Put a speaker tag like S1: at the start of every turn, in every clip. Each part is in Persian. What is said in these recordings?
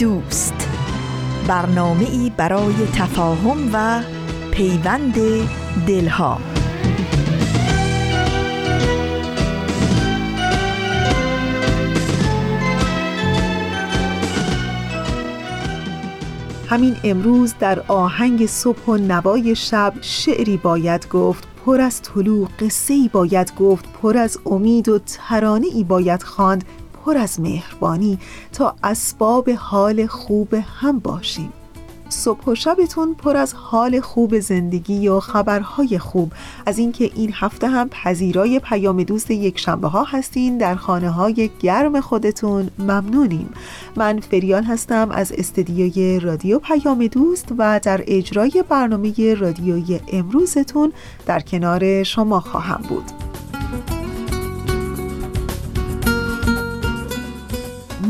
S1: دوست. برنامه ای برای تفاهم و پیوند دلها. همین امروز در آهنگ صبح و نوای شب شعری باید گفت پر از طلوع قصه ای باید گفت پر از امید و ترانه ای باید خواند. پر از مهربانی تا اسباب حال خوب هم باشیم. صبح و شبتون پر از حال خوب زندگی و خبرهای خوب. از اینکه این هفته هم پذیرای پیام دوست یک شنبه ها هستین در خانه های گرم خودتون ممنونیم. من فریال هستم از استدیوی رادیو پیام دوست و در اجرای برنامه رادیوی امروزتون در کنار شما خواهم بود.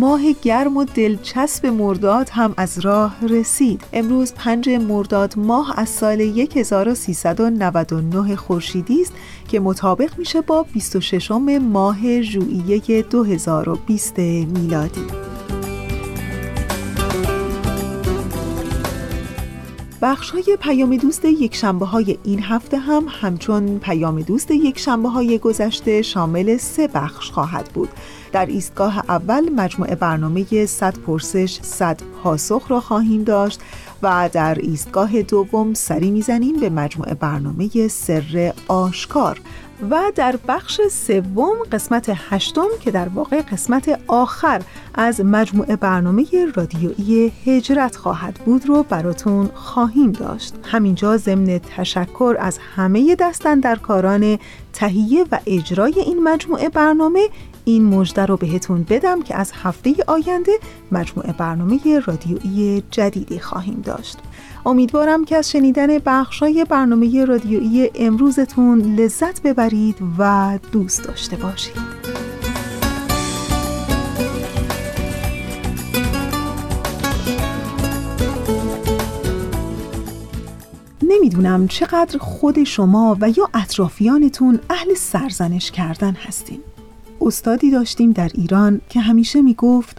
S1: ماه گرم و دلچسب مرداد هم از راه رسید. امروز پنج مرداد ماه از سال 1399 خورشیدی است که مطابق میشه با 26 ماه ژوئیه 2020 میلادی. بخش های پیام دوست یک شنبه های این هفته هم همچون پیام دوست یک شنبه های گذشته شامل سه بخش خواهد بود. در ایستگاه اول مجموعه برنامه 100 پرسش 100 پاسخ را خواهیم داشت و در ایستگاه دوم سری می‌زنیم به مجموعه برنامه سر آشکار و در بخش سوم قسمت هشتم که در واقع قسمت آخر از مجموعه برنامه رادیویی هجرت خواهد بود رو براتون خواهیم داشت. همینجا ضمن تشکر از همه دستن در کاران تهیه و اجرای این مجموعه برنامه این مژده رو بهتون بدم که از هفته آینده مجموعه برنامه رادیویی جدیدی خواهیم داشت. امیدوارم که از شنیدن بخشای برنامه رادیویی امروزتون لذت ببرید و دوست داشته باشید. نمی‌دونم چقدر خود شما و یا اطرافیانتون اهل سرزنش کردن هستین. استادی داشتیم در ایران که همیشه می‌گفت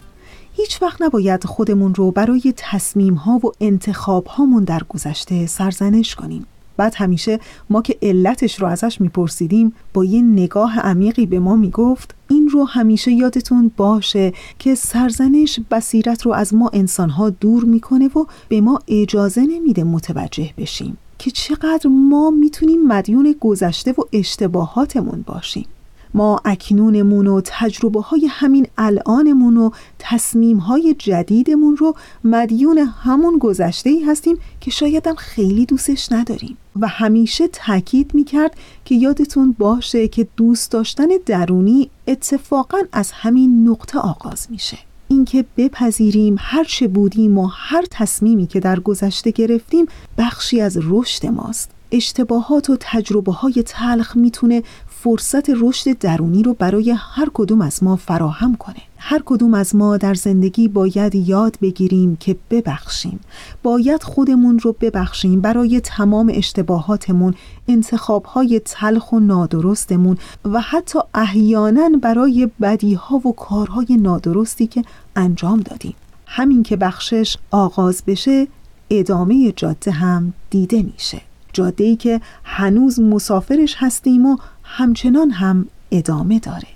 S1: هیچ وقت نباید خودمون رو برای تصمیم ها و انتخاب هامون در گذشته سرزنش کنیم. بعد همیشه ما که علتش رو ازش میپرسیدیم با یه نگاه عمیقی به ما می‌گفت این رو همیشه یادتون باشه که سرزنش بصیرت رو از ما انسانها دور می‌کنه و به ما اجازه نمیده متوجه بشیم که چقدر ما می‌تونیم مدیون گذشته و اشتباهاتمون باشیم. ما اکنونمون و تجربه های همین الانمون و تصمیم های جدیدمون رو مدیون همون گذشته ای هستیم که شایدم خیلی دوستش نداریم. و همیشه تاکید می‌کرد که یادتون باشه که دوست داشتن درونی اتفاقا از همین نقطه آغاز میشه. اینکه بپذیریم هر چه بودیم و هر تصمیمی که در گذشته گرفتیم بخشی از رشد ماست. اشتباهات و تجربه های تلخ می‌تونه فرصت رشد درونی رو برای هر کدوم از ما فراهم کنه. هر کدوم از ما در زندگی باید یاد بگیریم که ببخشیم. باید خودمون رو ببخشیم برای تمام اشتباهاتمون انتخابهای تلخ و نادرستمون و حتی احیانا برای بدیها و کارهای نادرستی که انجام دادیم. همین که بخشش آغاز بشه ادامه جاده هم دیده میشه. جاده ای که هنوز مسافرش هستیم و همچنان هم ادامه داره.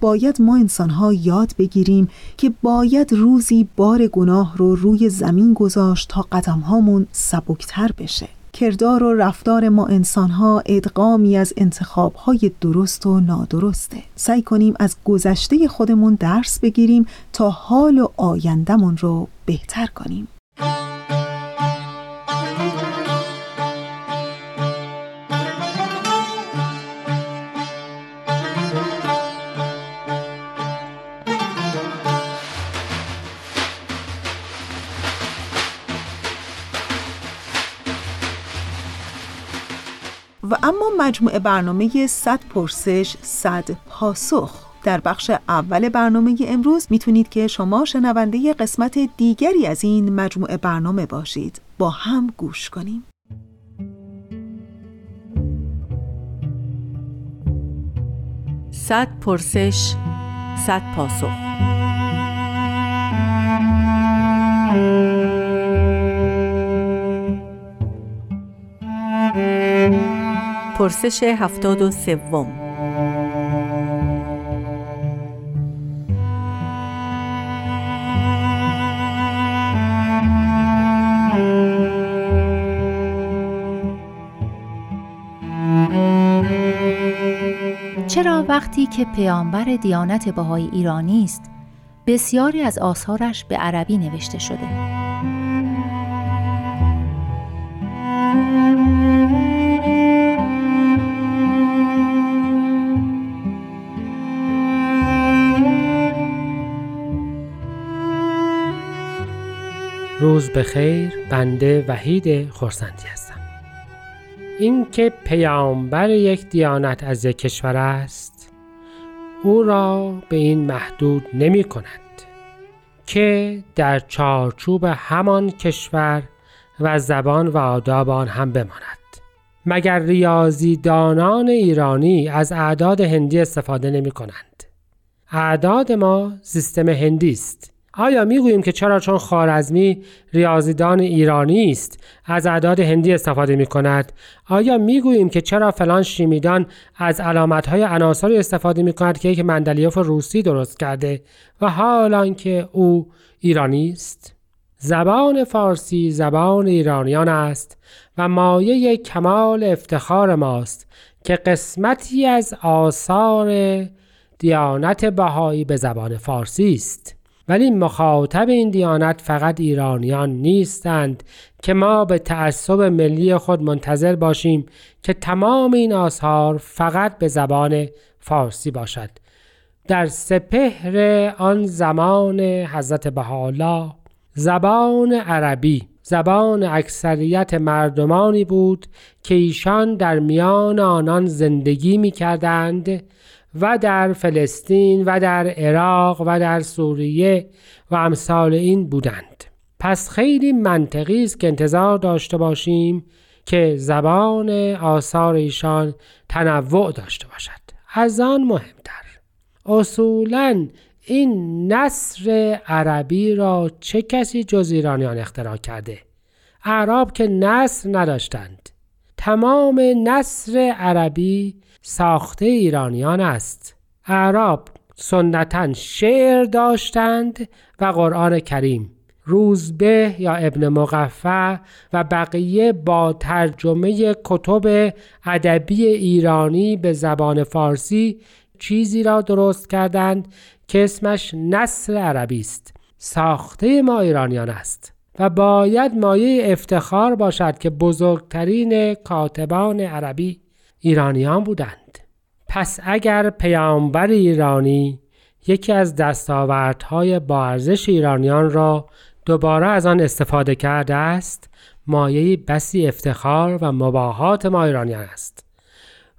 S1: باید ما انسانها یاد بگیریم که باید روزی بار گناه رو روی زمین گذاشت تا قدمهامون سبکتر بشه. کردار و رفتار ما انسانها ادغامی از انتخابهای درست و نادرسته. سعی کنیم از گذشته خودمون درس بگیریم تا حال و آیندهمون رو بهتر کنیم. و اما مجموعه برنامه 100 پرسش 100 پاسخ. در بخش اول برنامه امروز می‌تونید که شما شنونده قسمت دیگری از این مجموعه برنامه باشید. با هم گوش کنیم.
S2: صد پرسش صد پاسخ. پرسش هفتاد و سوم.
S3: چرا وقتی که پیامبر دیانت بهای ایرانی است بسیاری از آثارش به عربی نوشته شده؟
S4: روز به خیر بنده وحید خورسندی هستم. اینکه پیامبر یک دیانت از یک کشور است او را به این محدود نمی کند که در چارچوب همان کشور و زبان و آداب آن هم بماند. مگر ریاضیدانان ایرانی از اعداد هندی استفاده نمی کنند؟ اعداد ما سیستم هندی است. آیا می‌گوییم که چرا چون خارزمی ریاضیدان ایرانی است از اعداد هندی استفاده می کند؟ آیا می‌گوییم که چرا فلان شیمیدان از علامت های عناصری استفاده می کند که یک مندلیوف روسی درست کرده و حالان که او ایرانی است؟ زبان فارسی زبان ایرانیان است و مایه کمال افتخار ماست که قسمتی از آثار دیانت بهایی به زبان فارسی است. ولی مخاطب این دیانت فقط ایرانیان نیستند که ما به تعصب ملی خود منتظر باشیم که تمام این آثار فقط به زبان فارسی باشد. در سپهر آن زمان حضرت بهاءالله زبان عربی زبان اکثریت مردمانی بود که ایشان در میان آنان زندگی می کردند و در فلسطین و در عراق و در سوریه و امثال این بودند. پس خیلی منطقی است که انتظار داشته باشیم که زبان آثار ایشان تنوع داشته باشد. از آن مهمتر اصولا این نصر عربی را چه کسی جز ایرانیان اختراع کرده؟ اعراب که نصر نداشتند. تمام نصر عربی ساخته ایرانیان است. اعراب سنتا شعر داشتند و قرآن کریم روزبه یا ابن مقفع و بقیه با ترجمه کتب ادبی ایرانی به زبان فارسی چیزی را درست کردند که اسمش نصر عربی است. ساخته ما ایرانیان است و باید مایه افتخار باشد که بزرگترین کاتبان عربی ایرانیان بودند پس اگر پیامبر ایرانی یکی از دستاوردهای با ارزش ایرانیان را دوباره از آن استفاده کرده است مایه بسی افتخار و مباهات ما ایرانیان است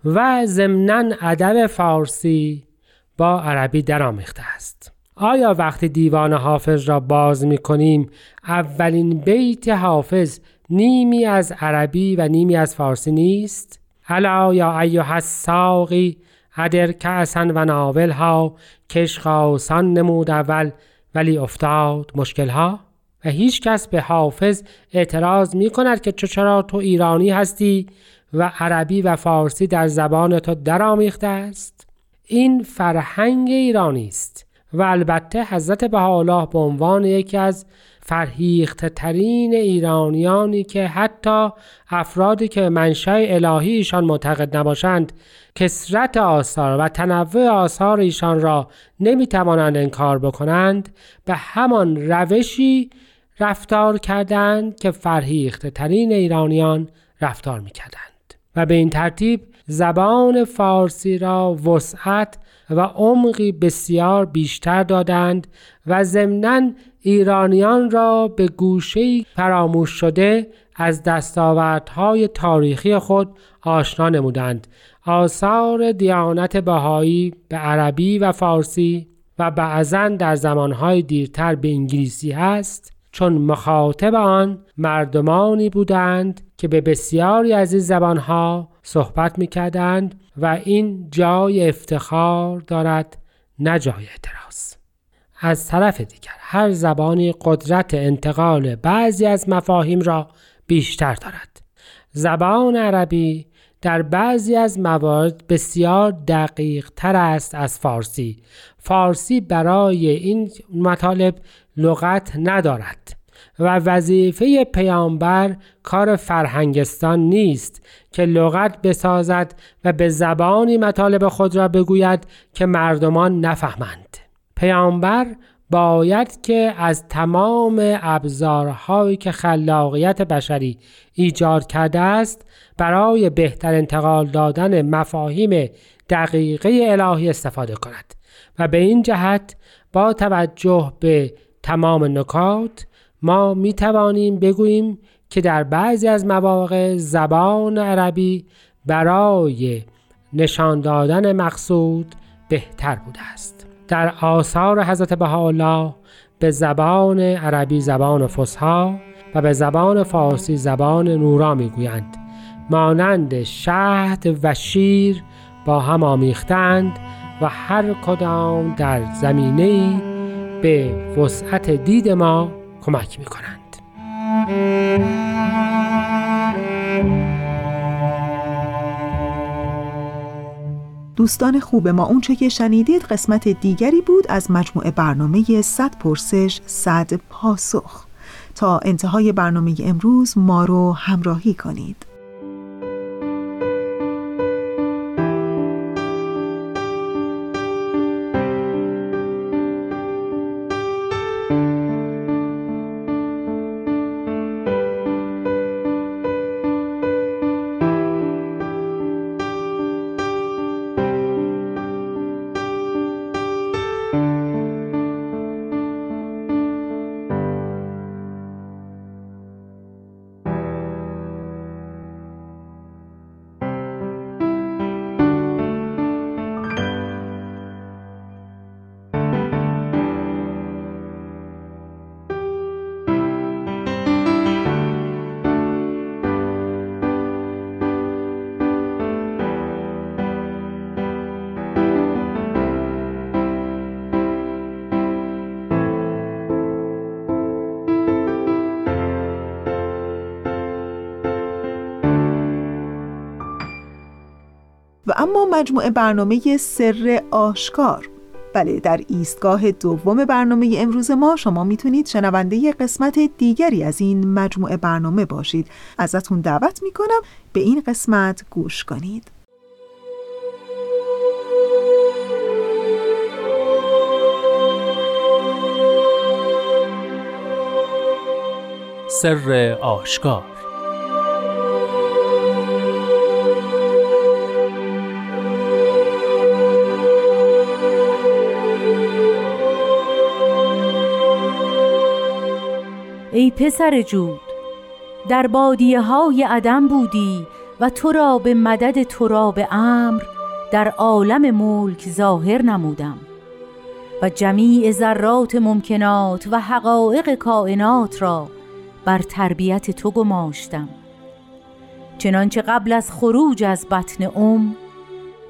S4: و ضمنا ادب فارسی با عربی درآمیخته است آیا وقتی دیوان حافظ را باز می کنیم اولین بیت حافظ نیمی از عربی و نیمی از فارسی نیست؟ الا یا ایها الساقی ادر کعسن و ناول ها کش خاصان نمود اول ولی افتاد مشکل ها و هیچ کس به حافظ اعتراض می کند که چرا تو ایرانی هستی و عربی و فارسی در زبان تو درآمیخته است. این فرهنگ ایرانی است. و البته حضرت بهاءالله به عنوان یکی از فرهیخته ترین ایرانیانی که حتی افرادی که منشأ الهی ایشان معتقد نباشند کسرت آثار و تنوع آثار ایشان را نمی توانند انکار بکنند به همان روشی رفتار کردند که فرهیخته ترین ایرانیان رفتار می کردند و به این ترتیب زبان فارسی را وسعت و عمقی بسیار بیشتر دادند و ضمناً ایرانیان را به گوشه فراموش شده از دستاوردهای تاریخی خود آشنا نمودند. آثار دیانت بهایی به عربی و فارسی و بعضا در زمانهای دیرتر به انگلیسی هست چون مخاطب آن مردمانی بودند که به بسیاری از این زبانها صحبت می کردند و این جای افتخار دارد نه جای اعتراض. از طرف دیگر هر زبانی قدرت انتقال بعضی از مفاهیم را بیشتر دارد. زبان عربی در بعضی از موارد بسیار دقیق تر است از فارسی. فارسی برای این مطالب لغت ندارد و وظیفه پیامبر کار فرهنگستان نیست که لغت بسازد و به زبانی مطالب خود را بگوید که مردمان نفهمند. پیامبر باید که از تمام ابزارهایی که خلاقیت بشری ایجاد کرده است برای بهتر انتقال دادن مفاهیم دقیقه الهی استفاده کند و به این جهت با توجه به تمام نکات ما می توانیم بگوییم که در بعضی از مواقع زبان عربی برای نشان دادن مقصود بهتر بوده است. در آثار حضرت بهاءالله به زبان عربی زبان فصحا و به زبان فارسی زبان نورا می‌گویند. مانند شهد و شیر با هم آمیختند و هر کدام در زمینه به وسعت دید ما کمک می کنند.
S1: دوستان خوب ما اونچه که شنیدید قسمت دیگری بود از مجموعه برنامه 100 پرسش 100 پاسخ تا انتهای برنامه امروز ما رو همراهی کنید اما مجموعه برنامه سر آشکار. بله در ایستگاه دوم برنامه امروز ما شما می‌تونید شنونده قسمت دیگری از این مجموعه برنامه باشید. ازتون دعوت می‌کنم به این قسمت گوش کنید.
S5: سر آشکار
S6: پسر جود در بادیه های عدم بودی و تو را به مدد تراب امر در عالم ملک ظاهر نمودم. و جمیع ذرات ممکنات و حقایق کائنات را بر تربیت تو گماشتم. چنانچه قبل از خروج از بطن ام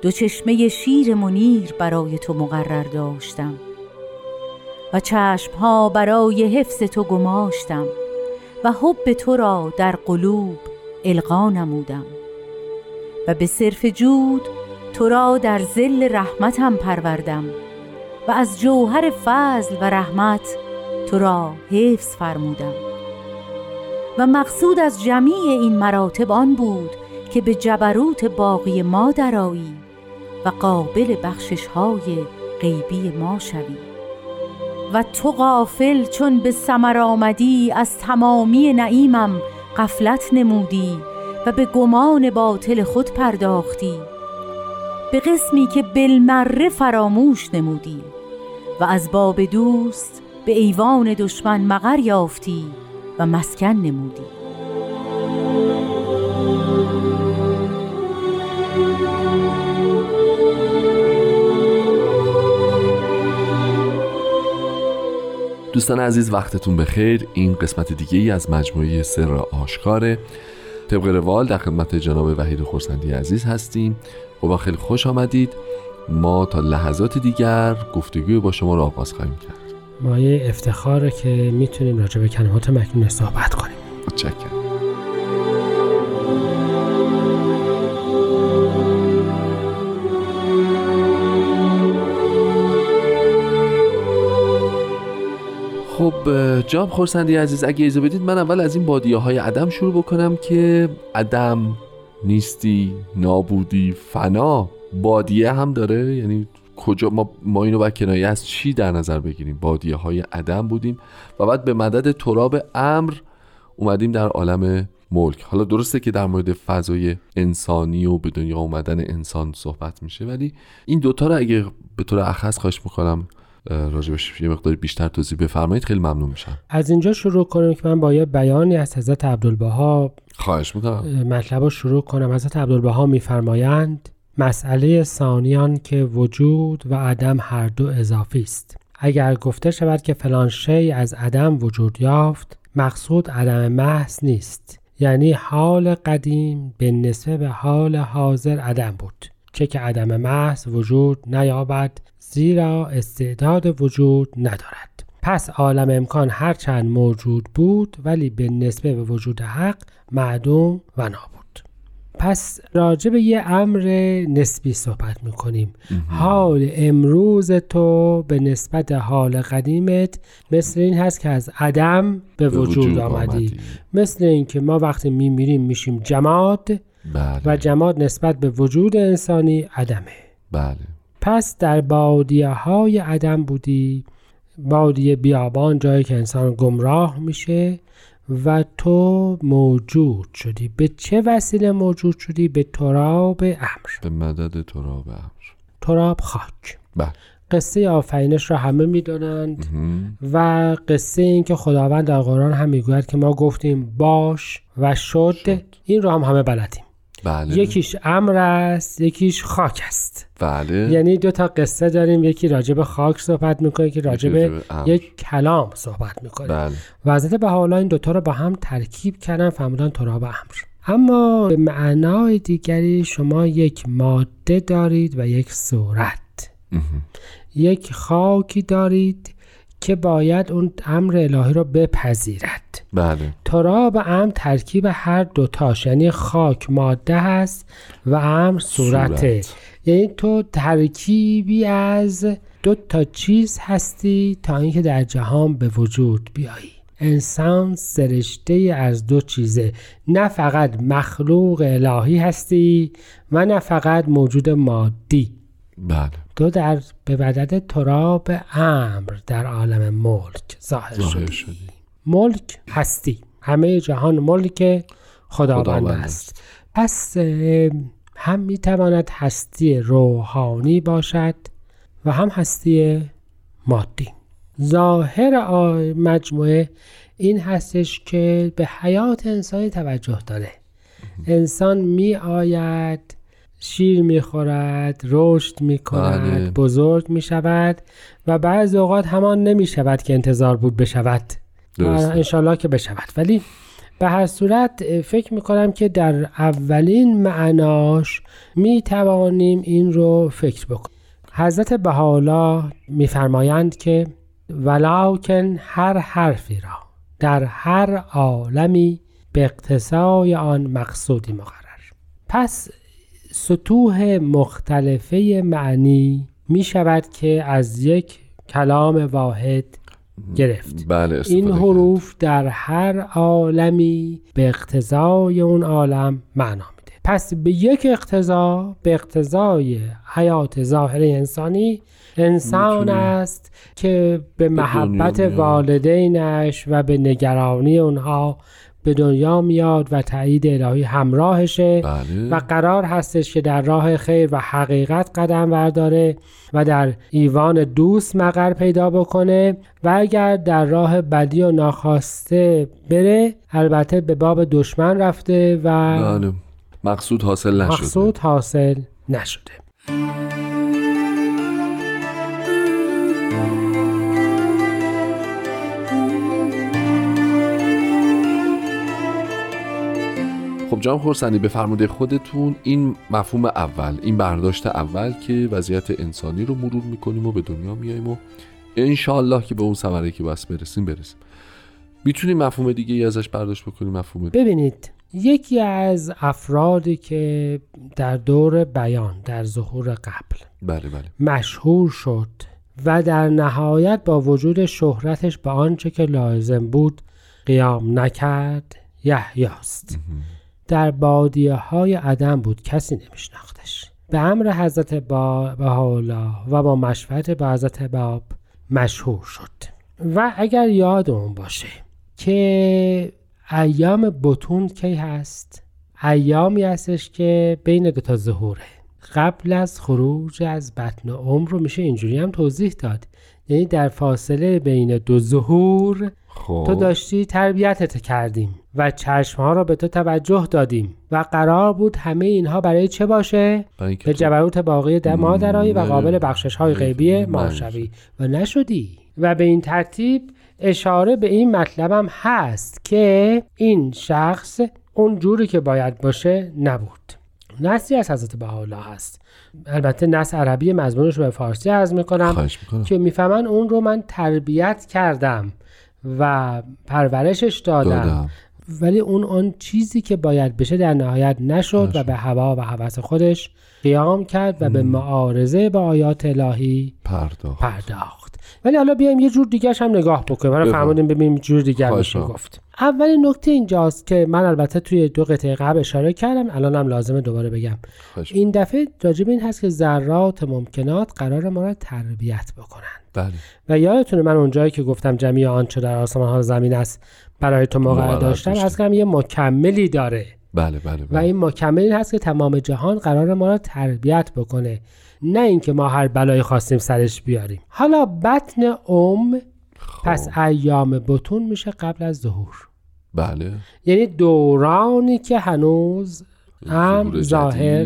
S6: دو چشمه شیر منیر برای تو مقرر داشتم. و چشمها برای حفظ تو گماشتم و حب تو را در قلوب القا نمودم. و به صرف جود تو را در زل رحمتم پروردم و از جوهر فضل و رحمت تو را حفظ فرمودم. و مقصود از جمیع این مراتب آن بود که به جبروت باقی ما درایی و قابل بخشش های غیبی ما شوی. و تو غافل چون به سمر آمدی از تمامی نعیمم قفلت نمودی و به گمان باطل خود پرداختی. به قسمی که بالمره فراموش نمودی و از باب دوست به ایوان دشمن مقر یافتی و مسکن نمودی.
S5: دوستان عزیز وقتتون بخیر. این قسمت دیگه ای از مجموعه سر آشکاره. طبق روال در خدمت جناب وحید خورسندی عزیز هستیم و خیلی خوش آمدید. ما تا لحظات دیگر گفتگوی با شما را آغاز خواهیم کرد.
S4: مایه افتخاره که می‌تونیم راجع به کلمات مکنون صحبت کنیم.
S5: متشکرم. خب جام خورسندی عزیز اگه ایزه بدید من اول از این بادیه های عدم شروع بکنم که عدم نیستی نابودی فنا بادیه هم داره. یعنی کجا ما, ما اینو باید کنایه از چی در نظر بگیریم؟ بادیه های عدم بودیم و بعد به مدد تراب امر اومدیم در عالم ملک. حالا درسته که در مورد فضای انسانی و به دنیا اومدن انسان صحبت میشه ولی این دوتا رو اگه به طور اخص خواهش می‌کنم راجبش یه مقدار بیشتر توضیح بفرمایید خیلی ممنون میشم.
S4: از اینجا شروع کنیم که من با یه بیانی از حضرت عبدالبها
S5: خواهش می‌کنم.
S4: مطلب رو شروع کنم. حضرت عبدالبها میفرمایند مسئله ثانیان که وجود و عدم هر دو اضافی است. اگر گفته شود که فلان شی از عدم وجود یافت مقصود عدم محض نیست. یعنی حال قدیم به نسبه به حال حاضر عدم بود. چه که عدم محض وجود نیابد زیرا استعداد وجود ندارد. پس عالم امکان هرچند موجود بود ولی به نسبه به وجود حق معدوم و نابود. پس راجع به یه امر نسبی صحبت می‌کنیم. حال امروز تو به نسبت حال قدیمت مثل این هست که از عدم به, وجود, وجود آمدی. مثل این که ما وقتی میمیریم میشیم جماد
S5: بله.
S4: و جماد نسبت به وجود انسانی عدمه.
S5: بله.
S4: پس در بادیه های عدم بودی بادیه بیابان جایی که انسان گمراه میشه و تو موجود شدی. به چه وسیله موجود شدی؟ به تراب امر.
S5: به مدد تراب امر.
S4: تراب خاک.
S5: بله.
S4: قصه آفرینش را همه می‌دانند و قصه این که خداوند در قرآن هم می‌گوید که ما گفتیم باش و شد, شد. این رو هم همه بلدیم.
S5: بله.
S4: یکیش امر است یکیش خاک است
S5: بله.
S4: یعنی دو تا قصه داریم یکی راجب خاک صحبت می‌کنه که راجب یک کلام صحبت می‌کنه
S5: بله.
S4: و حضرت به حالا این دوتا رو با هم ترکیب کردن فهمیدن تراب امر اما به معنای دیگری شما یک ماده دارید و یک صورت یک خاکی دارید که باید اون امر الهی رو بپذیرد.
S5: بله.
S4: تراب امر ترکیب هر دوتاش یعنی خاک ماده هست و امر صورته صورت. یعنی تو ترکیبی از دو تا چیز هستی تا اینکه در جهان به وجود بیایی. انسان سرشته از دو چیزه. نه فقط مخلوق الهی هستی و نه فقط موجود مادی.
S5: بله.
S4: تو در به بدد تراب امر در عالم ملک ظاهر شدی. شدی. ملک هستی. همه جهان ملک خداوند است. پس هم می‌تواند هستی روحانی باشد و هم هستی مادی. ظاهر مجموعه این هستش که به حیات انسانی توجه داره انسان می آید شیر می‌خورد رشد می‌کند بله. بزرگ می‌شود و بعض اوقات همان نمی‌شود که انتظار بود بشود. انشالله که بشود. ولی به هر صورت فکر می‌کنم که در اولین معناش می‌توانیم این رو فکر بکنیم. حضرت بحالا میفرمایند که ولاکن هر حرفی را در هر عالمی به اقتصای آن مقصودی مقرر. پس سطوح مختلفه معنی می شود که از یک کلام واحد گرفت.
S5: بله
S4: این حروف در هر عالمی به اقتضای اون عالم معنا میده. پس به یک اقتضا به اقتضای حیات ظاهر انسانی انسان است که به محبت والدینش و به نگرانی اونها به دنیا میاد و تایید الهی همراهشه
S5: بله.
S4: و قرار هستش که در راه خیر و حقیقت قدم برداره و در ایوان دوست مقر پیدا بکنه و اگر در راه بدی و ناخواسته بره البته به باب دشمن رفته و
S5: بله. مقصود حاصل نشده
S4: مقصود حاصل نشده
S5: جان خورسندی به فرموده خودتون این مفهوم اول این برداشت اول که وضعیت انسانی رو مرور می‌کنیم و به دنیا میاییم و انشاءالله که به اون ثمره که بس برسیم برسیم. می‌تونیم مفهوم دیگه ای ازش برداشت بکنیم مفهوم
S4: ببینید یکی از افرادی که در دور بیان در ظهور قبل
S5: بله بله.
S4: مشهور شد و در نهایت با وجود شهرتش به آنچه که لازم بود قیام نکرد یحیاست در بادیه های عدم بود کسی نمیشناختش. به امر حضرت با و با مشورت با حضرت باب مشهور شد. و اگر یادمون باشه که ایام بتون کی هست؟ ایامی هستش که بین دو تا ظهوره. قبل از خروج از بطن عمر رو میشه اینجوری هم توضیح داد یعنی در فاصله بین دو ظهور
S5: خب
S4: تو داشتی تربیتت کردیم و چشمها را به تو توجه دادیم و قرار بود همه اینها برای چه باشه؟
S5: برای
S4: به جبروت باقی ما درایی و. قابل بخشش های غیبی ما. شوی و نشدی و به این ترتیب اشاره به این مطلبم هست که این شخص اون جوری که باید باشه نبود نصی از حضرت بهاءالله هست. البته نص عربی مضمونش رو به فارسی عرض می‌کنم که می‌فهمن اون رو من تربیت کردم و پرورشش دادم,
S5: دادم.
S4: ولی اون آن چیزی که باید بشه در نهایت نشد و. به هوا و هوس خودش قیام کرد و به معارضه با آیات الهی
S5: پرداخت.
S4: پرداخت. ولی حالا بیایم یه جور دیگرش هم نگاه بکنیم. حالا. فرمودیم ببینیم جور دیگر
S5: خواهش
S4: میشه. گفت. اولین نکته اینجاست که من البته توی دو قطعه قبل اشاره کردم الان هم لازمه دوباره بگم. این دفعه راجب این هست که ذرات ممکنات قرار ما را تربیت بکنن
S5: بله.
S4: و یادتونه من اونجایی که گفتم جمعی آنچه در آسمان ها و زمین است برای تو مقرر داشتم
S5: داشتم.
S4: از کنم یه مکملی داره.
S5: بله بله
S4: و
S5: بله.
S4: این مکمل این هست که تمام جهان قرار ما را تربیت بکنه. نه اینکه ما هر بلایی خواستیم سرش بیاریم. حالا بطن ام پس ایام بتون میشه قبل از ظهور.
S5: بله.
S4: یعنی دورانی که هنوز هم ظاهر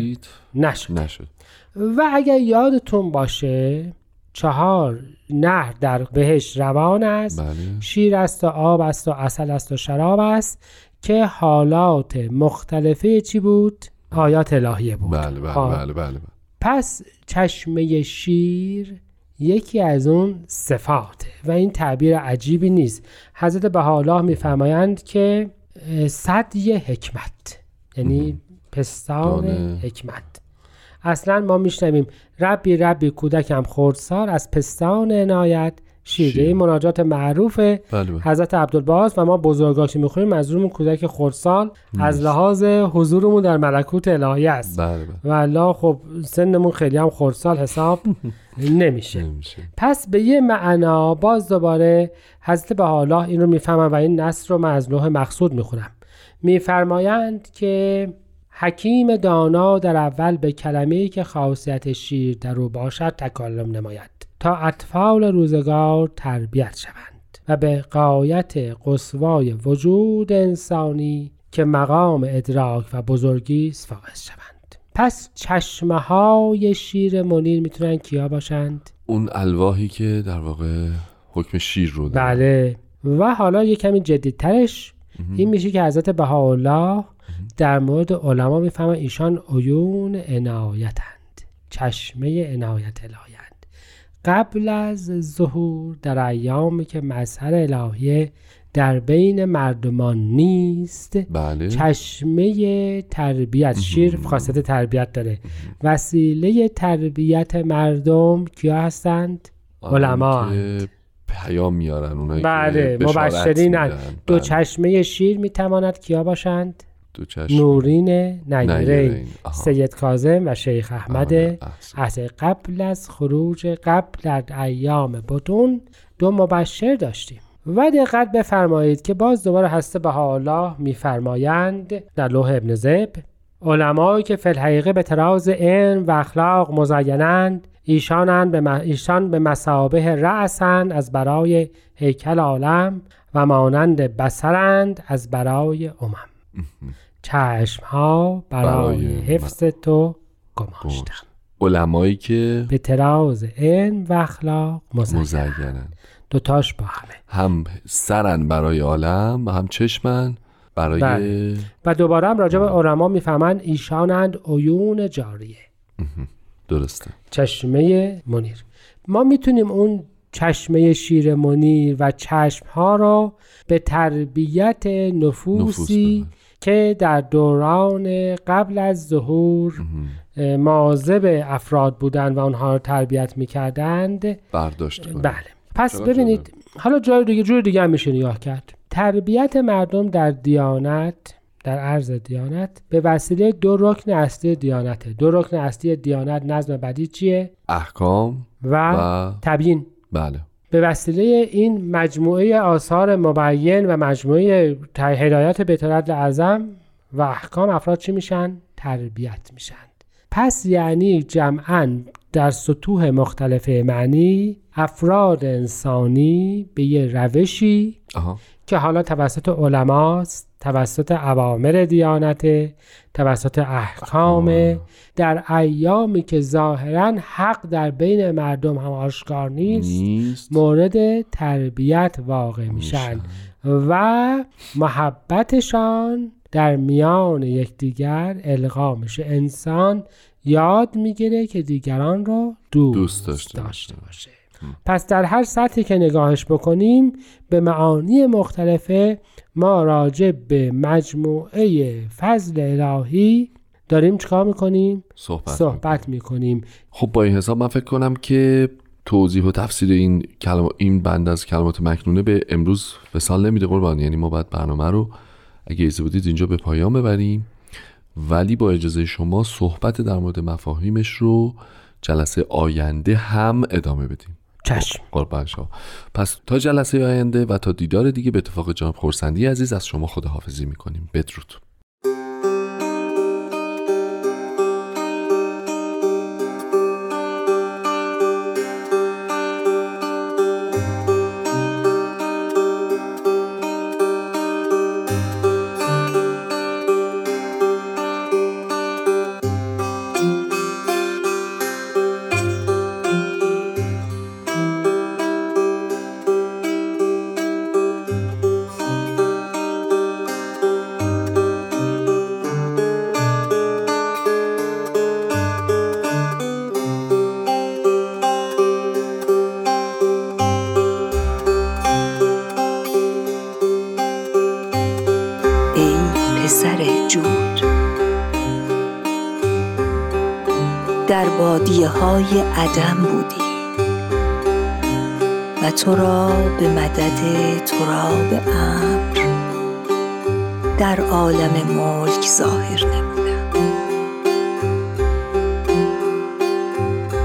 S4: نشد.
S5: نشد.
S4: و اگر یادتون باشه چهار نهر در بهش روان است.
S5: بله.
S4: شیر است و آب است و اصل است و شراب است که حالات مختلفه چی بود؟ آیات الهیه بود.
S5: بله بله
S4: خب.
S5: بله بله.
S4: پس چشمه شیر یکی از اون صفاته و این تعبیر عجیبی نیست. حضرت بهاءالله میفرمایند که صدی حکمت یعنی پستان. حکمت. اصلا ما میشنویم ربی ربی کودکم خردسال از پستان عنایت شیر
S5: شیر.
S4: این مناجات معروفه
S5: بله بله.
S4: حضرت عبدالباز و ما بزرگاش می‌خوریم منظورمون کودک خردسال از لحاظ حضورمون در ملکوت الهی است.
S5: بله بله.
S4: و الله خب سنمون خیلی هم خردسال حساب نمیشه.
S5: نمیشه.
S4: پس به یه معنا باز دوباره حضرت بهاءالله این رو می‌فهمن و این نصر رو من از لوح مقصود می‌خونم. میفرمایند که حکیم دانا در اول به کلمه‌ای که خاصیت شیر در او باشد تکلم نماید. تا اطفال روزگار تربیت شوند و به قایت قصوای وجود انسانی که مقام ادراک و بزرگی است فائز شوند. پس چشمه های شیر منیر می‌تونن کیا باشند؟
S5: اون الواحی که در واقع حکم شیر رو داره.
S4: بله. و حالا یه کمی جدیدترش. این میشه که حضرت بهاءالله در مورد علما می‌فهمن ایشان عیون عنایتند. چشمه عنایت الهیند قبل از ظهور در ایامی که مظهر الهیه در بین مردمان نیست
S5: بله.
S4: چشمه تربیت شیر خاصیت تربیت داره. وسیله تربیت مردم کیا هستند؟ علما
S5: پیام میارن اونایی
S4: بله
S5: که بشارت
S4: مبشرینن
S5: میدن.
S4: دو
S5: بله.
S4: چشمه شیر می‌تواند کیا باشند؟
S5: دو چشم
S4: نورین نیرین.
S5: آها.
S4: سید کاظم و شیخ احمد
S5: احسن.
S4: از قبل از خروج قبل از ایام بتون دو مبشر داشتیم و دقت بفرمایید که باز دوباره هسته بهاءالله میفرمایند در لوح ابن زب علمایی که فی الحقیقه به تراز علم و اخلاق مزینند ایشانند به ایشان به مسابه رأسند از برای هیکل عالم و مانند بسرند از برای امم چشم ها برای
S5: برای
S4: حفظ تو گماشتن
S5: علمایی که
S4: به تراز علم و اخلاق مزین
S5: مزینن
S4: دوتاش با همه.
S5: هم سرن برای عالم و هم چشمن برای
S4: بله. و دوباره هم راجع به علما می‌فهمن ایشانند عیون جاریه.
S5: درسته.
S4: چشمه منیر. ما می‌تونیم اون چشمه شیر منیر و چشم ها را به تربیت نفوسی
S5: نفوس
S4: که در دوران قبل از ظهور مواظب افراد بودند و آنها را تربیت می‌کردند.
S5: برداشت کنیم.
S4: بله. پس ببینید حالا جای دیگه جور دیگه هم میشه نگاه کرد. تربیت مردم در دیانت در عرض دیانت به وسیله دو رکن اصلی دیانته. دو رکن اصلی دیانت نظم بدی چیه؟
S5: احکام
S4: و,
S5: و
S4: تبیین.
S5: بله.
S4: به وسیله این مجموعه آثار مبین و مجموعه ت- هدایات بطرت اعظم و احکام افراد چی میشن؟ تربیت میشن پس یعنی جمعا در سطوح مختلف معنی افراد انسانی به یه روشی
S5: آها
S4: که حالا توسط علماست توسط عوامر دیانت توسط احکام در ایامی که ظاهرا حق در بین مردم هم آشکار نیست
S5: نیست.
S4: مورد تربیت واقع میشن. و محبتشان در میان یکدیگر القا میشه. انسان یاد می‌گیره که دیگران رو دوست,
S5: دوست داشته
S4: داشته باشه. پس در هر سطحی که نگاهش بکنیم به معانی مختلفه ما راجع به مجموعه فضل الهی داریم چیکار می‌کنیم؟
S5: صحبت,
S4: صحبت می‌کنیم.
S5: خب با این حساب من فکر کنم که توضیح و تفسیر این کلم... این بند از کلمات مکنونه به امروز وسال نمیده قربان. یعنی ما باید برنامه رو اگه اجازه بدید اینجا به پایان ببریم. ولی با اجازه شما صحبت در مورد مفاهیمش رو جلسه آینده هم ادامه بدیم.
S4: چشم.
S5: قربان شما. پس تا جلسه آینده و تا دیدار دیگه به اتفاق جناب خورسندی عزیز از شما خداحافظی می‌کنیم. بدرود.
S7: در بادیه های عدم بودی. و تو را به مدد تراب امر در عالم ملک ظاهر نمودم.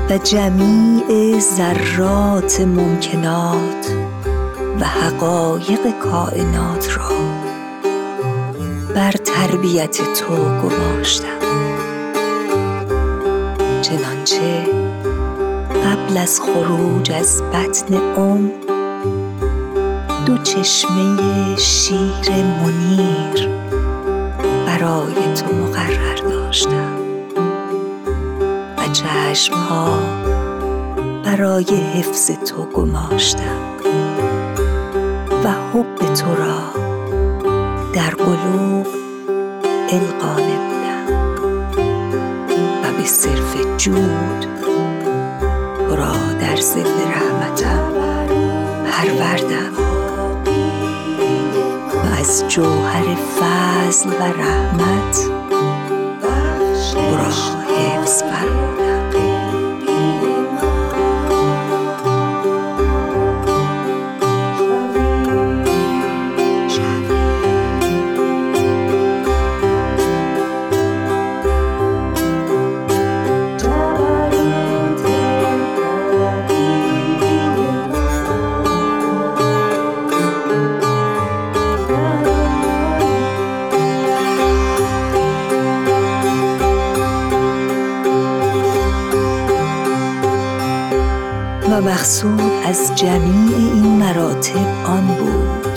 S7: و جمیع ذرات ممکنات و حقایق کائنات را بر تربیت تو گماشتم. چنانچه قبل از خروج از بطن ام دو چشمه شیر منیر برای تو مقرر داشتم و چشمها برای حفظ تو گماشتم و حب تو را از جوهر فضل و رحمت. جمیع این مراتب آن بود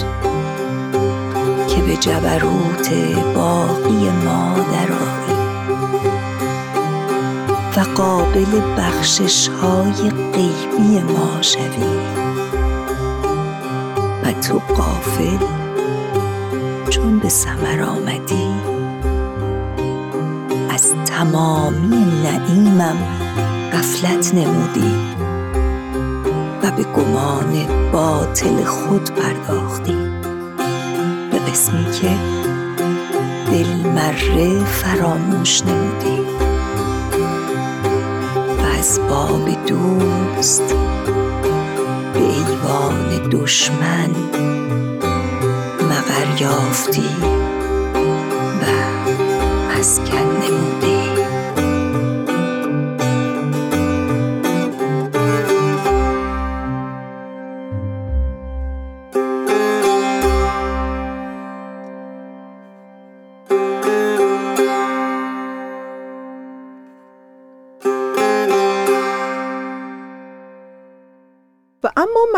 S7: که به جبروت باقی ما درآیی و قابل بخشش های غیبی ما شوی و تو قافل چون به سمر آمدی از تمامی نعیمم غفلت نمودی. به گمان باطل خود پرداختی. به قسمی که دل مره فراموش نمودی. و از باب دوست به ایوان دشمن مقر یافتی و مسکن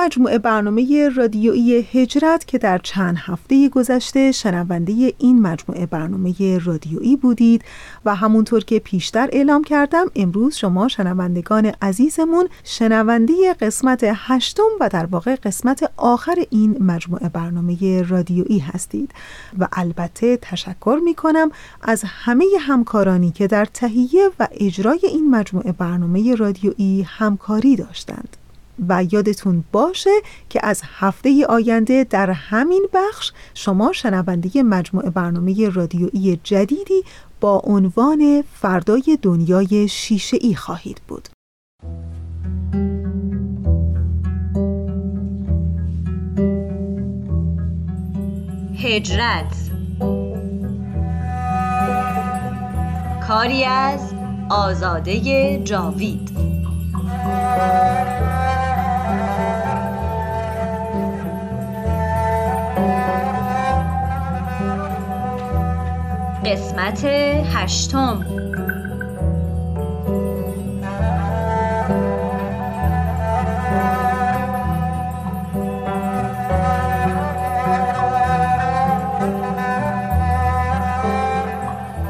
S1: مجموعه برنامه رادیویی هجرت که در چند هفته گذشته شنونده این مجموعه برنامه رادیویی بودید و همونطور که پیشتر اعلام کردم امروز شما شنوندگان عزیزمون شنونده قسمت هشتم و در واقع قسمت آخر این مجموعه برنامه رادیویی هستید و البته تشکر می کنم از همه همکارانی که در تهیه و اجرای این مجموعه برنامه رادیویی همکاری داشتند. و یادتون باشه که از هفته آینده در همین بخش شما شنونده مجموعه برنامه رادیویی جدیدی با عنوان فردای دنیای شیشه ای خواهید بود.
S8: هجرت کاری از آزاده جاوید قسمت هشتم.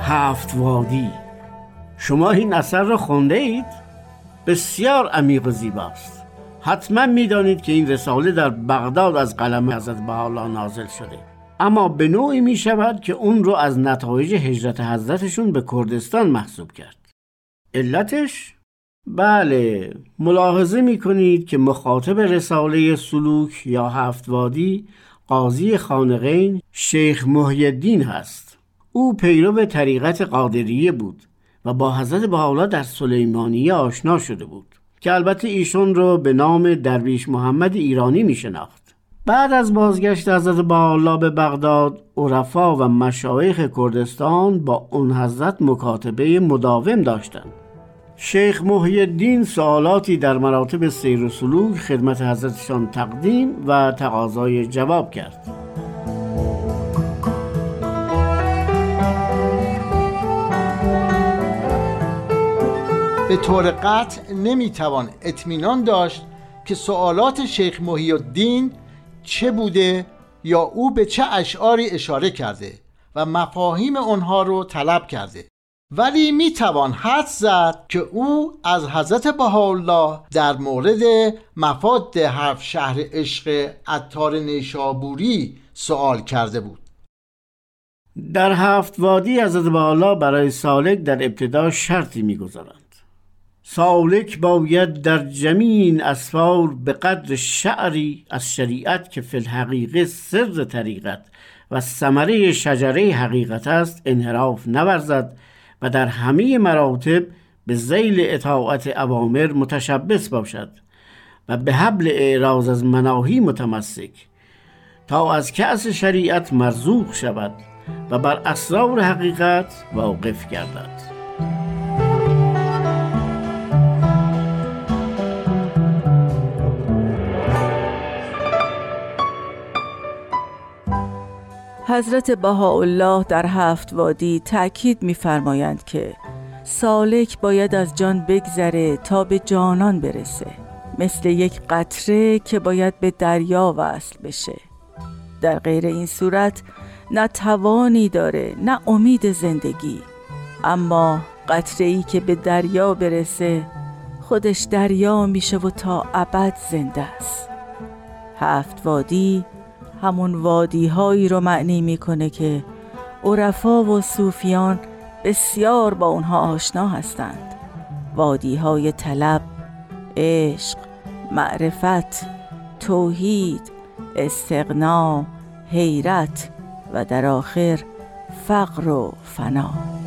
S9: هفت وادی. شما این اثر را خونده اید؟ بسیار عمیق و زیباست. حتما می‌دانید که این رساله در بغداد از قلم حضرت بهاءالله نازل شده. اما به نوعی می شود که اون رو از نتایج هجرت حضرتشون به کردستان محسوب کرد. علتش؟ بله ملاحظه می کنید که مخاطب رساله سلوک یا هفت وادی قاضی خانقین شیخ محیدین هست. او پیرو طریقت قادریه بود و با حضرت بهاءالله در سلیمانیه آشنا شده بود که البته ایشون رو به نام درویش محمد ایرانی می شناخت بعد از بازگشت حضرت بهاءالله به بغداد عرفا و مشایخ کردستان با اون حضرت مکاتبه مداوم داشتند. شیخ محی الدین سوالاتی در مراتب سیر و سلوک خدمت حضرتشان تقدیم و تقاضای جواب کرد.
S10: به طور قطع نمی‌توان اطمینان داشت که سوالات شیخ محی الدین چه بوده یا او به چه اشعاری اشاره کرده و مفاهیم آنها رو طلب کرده. ولی می‌توان حد زد که او از حضرت بهاءالله در مورد مفاد هفت شهر عشق عطار نیشابوری سوال کرده بود.
S9: در هفت وادی حضرت بهاءالله برای سالک در ابتدا شرطی می‌گذارند. سالک باید در جمین اسفار به قدر شعری از شریعت که فی الحقیقه سر طریقت و ثمره شجره حقیقت است انحراف نورزد و در همه مراتب به زیل اطاعت اوامر متشبس باشد و به حبل اعراض از مناهی متمسک تا از کأس شریعت مرزوق شود و بر اسرار حقیقت واقف گردد.
S2: حضرت بهاءالله در هفت وادی تأکید می‌فرمایند که سالک باید از جان بگذره تا به جانان برسه مثل یک قطره که باید به دریا وصل بشه. در غیر این صورت نه توانی داره نه امید زندگی. اما قطره ای که به دریا برسه خودش دریا میشه و تا ابد زنده است. هفت وادی همون وادی هایی رو معنی می‌کنه که عرفا و صوفیان بسیار با اونها آشنا هستند. وادی های طلب، عشق، معرفت، توحید، استقنا، حیرت و در آخر فقر و فنا.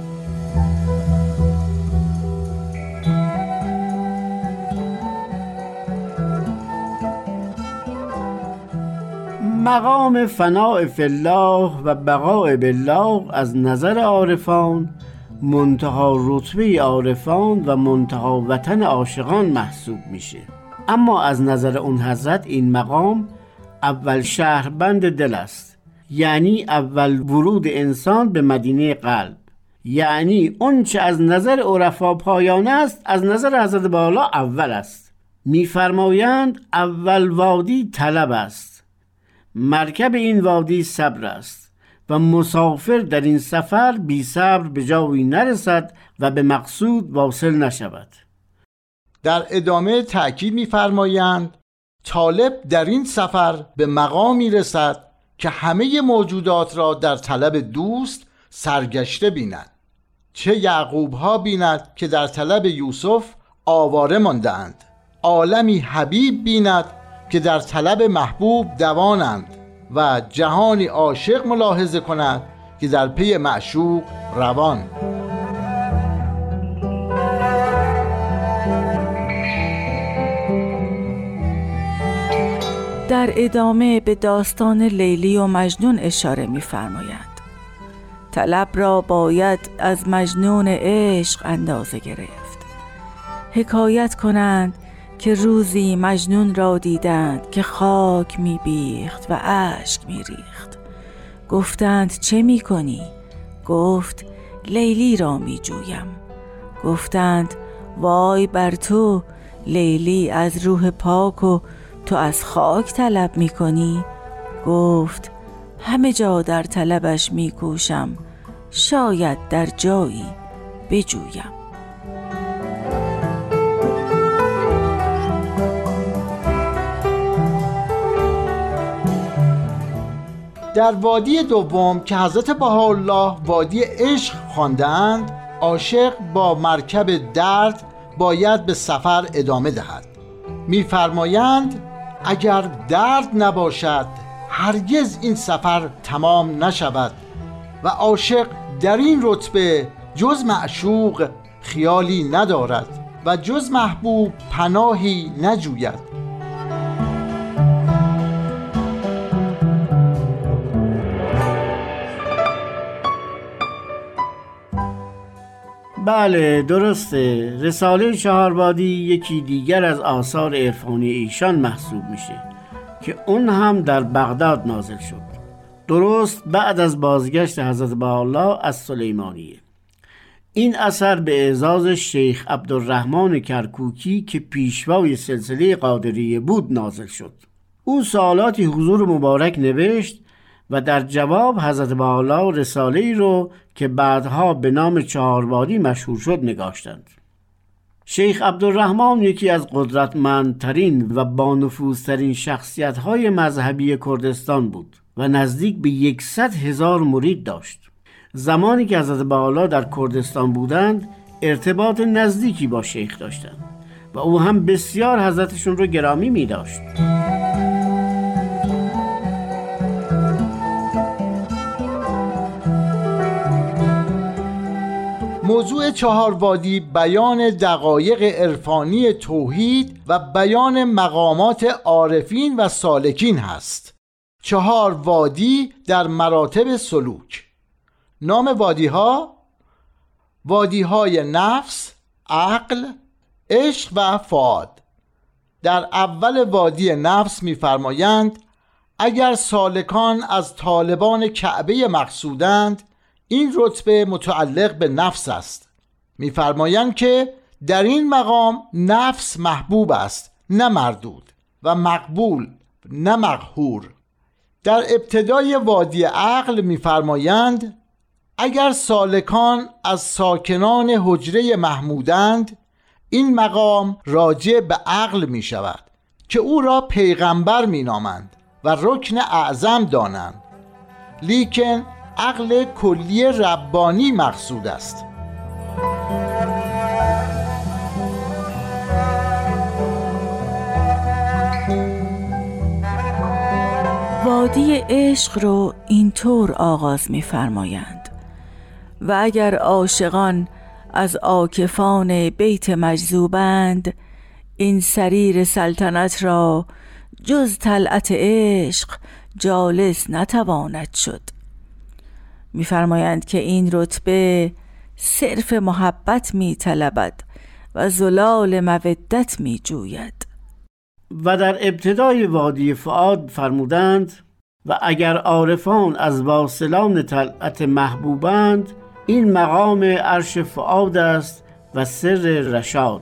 S9: مقام فناع الله و بقاء بالله از نظر عارفان منتها رتبه عارفان و منتها وطن عاشقان محسوب میشه. اما از نظر اون حضرت این مقام اول شهربند دل است. یعنی اول ورود انسان به مدینه قلب. یعنی اون چه از نظر عرفا پایان است از نظر حضرت بالا اول است. میفرمایند اول وادی طلب است. مرکب این وادی صبر است و مسافر در این سفر بی صبر به جایی نرسد و به مقصود واصل نشود.
S10: در ادامه تأکید می‌فرمایند طالب در این سفر به مقامی رسد که همه موجودات را در طلب دوست سرگشته بیند. چه یعقوب ها بیند که در طلب یوسف آواره ماندهاند. عالمی حبیب بیند که در طلب محبوب دوانند و جهانی عاشق ملاحظه کند که در پی معشوق روان
S2: در ادامه به داستان لیلی و مجنون اشاره می‌فرمایند. طلب را باید از مجنون عشق اندازه گرفت حکایت کنند که روزی مجنون را دیدند که خاک میبیخت و اشک میریخت گفتند چه می‌کنی؟ گفت لیلی را میجویم گفتند وای بر تو لیلی از روح پاک و تو از خاک طلب می‌کنی؟ گفت همه جا در طلبش میکوشم شاید در جایی بجویم
S10: در وادی دوم که حضرت بهاءالله وادی عشق خواندند عاشق با مرکب درد باید به سفر ادامه دهد. میفرمایند اگر درد نباشد هرگز این سفر تمام نشود و عاشق در این رتبه جز معشوق خیالی ندارد و جز محبوب پناهی نجوید.
S9: بله درسته. رساله چهاربادی یکی دیگر از آثار عرفانی ایشان محسوب میشه که اون هم در بغداد نازل شد. درست بعد از بازگشت حضرت الله از سلیمانیه. این اثر به اعزاز شیخ عبدالرحمن کرکوکی که پیشوای سلسله قادریه بود نازل شد. او سوالاتی حضور مبارک نوشت و در جواب حضرت بحالا رساله ای رو که بعدها به نام چهاربادی مشهور شد نگاشتند شیخ عبدالرحمن یکی از قدرتمندترین و بانفوذترین شخصیت های مذهبی کردستان بود و نزدیک به یکصد هزار مرید داشت زمانی که حضرت بحالا در کردستان بودند ارتباط نزدیکی با شیخ داشتند و او هم بسیار حضرتشون رو گرامی می داشت.
S10: موضوع چهار وادی بیان دقایق عرفانی توحید و بیان مقامات عارفین و سالکین هست. چهار وادی در مراتب سلوک. نام وادی ها وادی های نفس، عقل، عشق و فاد در اول وادی نفس میفرمایند اگر سالکان از طالبان کعبه مقصودند این رتبه متعلق به نفس است. میفرمایند که در این مقام نفس محبوب است نه مردود و مقبول نه مقهور. در ابتدای وادی عقل میفرمایند اگر سالکان از ساکنان حجره محمودند این مقام راجع به عقل می شود که او را پیغمبر می نامند و رکن اعظم دانند. لیکن عقل کلی ربانی مقصود است.
S2: وادی عشق رو اینطور آغاز می‌فرمایند. و اگر عاشقان از آکفان بیت مجذوبند این سریر سلطنت را جز طلعت عشق جالس نتواند شد. میفرمایند که این رتبه صرف محبت میطلبد و زلال مودت میجوید.
S9: و در ابتدای وادی فعاد فرمودند و اگر عارفان از واصلان طلعت محبوبند این مقام عرش فعاد است و سر رشاد.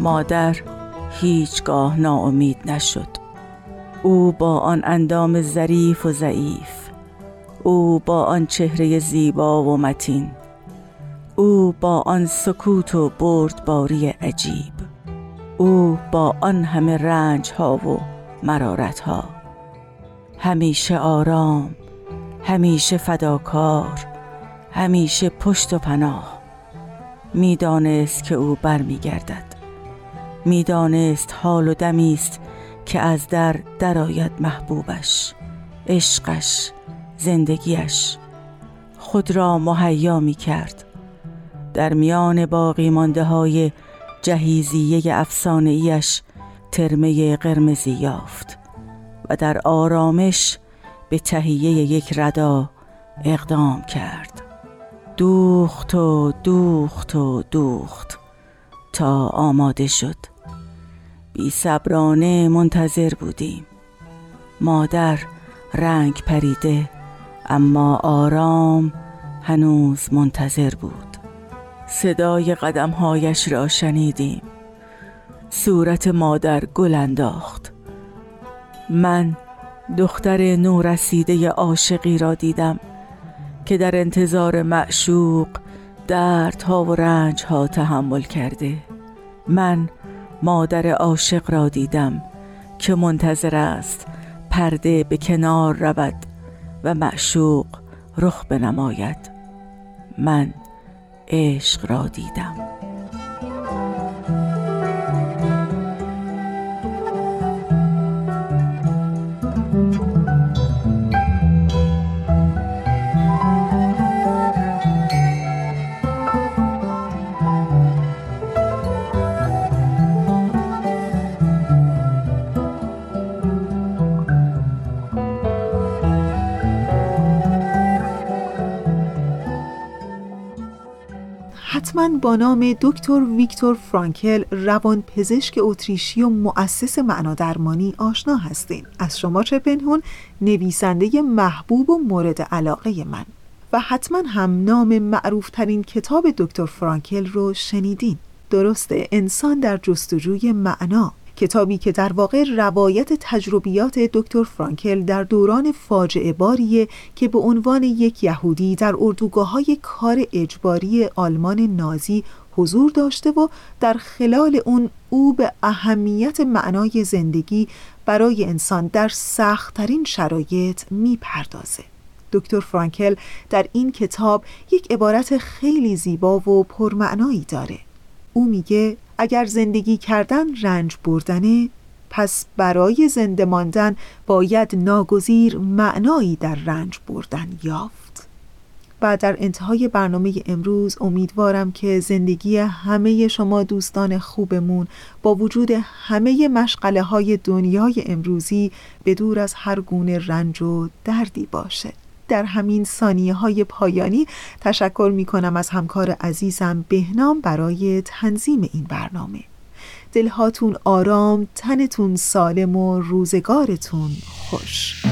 S2: مادر هیچگاه ناامید نشد. او با آن اندام ظریف و ضعیف. او با آن چهره زیبا و متین. او با آن سکوت و بردباری عجیب. او با آن همه رنج ها و مرارت ها همیشه آرام همیشه فداکار همیشه پشت و پناه. می‌دانست که او برمیگردد. می‌دانست حال و دمی است که از در درآید محبوبش عشقش زندگیش. خود را مهیا می کرد در میان باقی مانده های جهیزیه افسانه ایش ترمه قرمزی یافت و در آرامش به تهیه یک ردا اقدام کرد. دوخت و دوخت و دوخت تا آماده شد. بی صبرانه منتظر بودیم. مادر رنگ پریده اما آرام هنوز منتظر بود. صدای قدمهایش را شنیدیم. صورت مادر گل انداخت. من دختر نورسیده عاشقی را دیدم که در انتظار معشوق دردها و رنجها تحمل کرده. من مادر عاشق را دیدم که منتظر است پرده به کنار رود و معشوق رخ بنماید. من عشق را دیدم.
S1: با نام دکتر ویکتور فرانکل روان پزشک اتریشی و مؤسس معنادرمانی آشنا هستین. از شما چه پنهون؟ نویسنده محبوب و مورد علاقه من. و حتما هم نام معروف ترین کتاب دکتر فرانکل رو شنیدین. درسته انسان در جستجوی معنا. کتابی که در واقع روایت تجربیات دکتر فرانکل در دوران فاجعه باریه که به عنوان یک یهودی در اردوگاه های کار اجباری آلمان نازی حضور داشته و در خلال اون او به اهمیت معنای زندگی برای انسان در سختترین شرایط می‌پردازه. دکتر فرانکل در این کتاب یک عبارت خیلی زیبا و پرمعنایی داره. او میگه اگر زندگی کردن رنج بردنه پس برای زنده ماندن باید ناگزیر معنایی در رنج بردن یافت. و در انتهای برنامه امروز امیدوارم که زندگی همه شما دوستان خوبمون با وجود همه مشغله های دنیای امروزی به دور از هر گونه رنج و دردی باشه. در همین ثانیه های پایانی تشکر می کنم از همکار عزیزم بهنام برای تنظیم این برنامه. دلهاتون آرام تنتون سالم و روزگارتون خوش.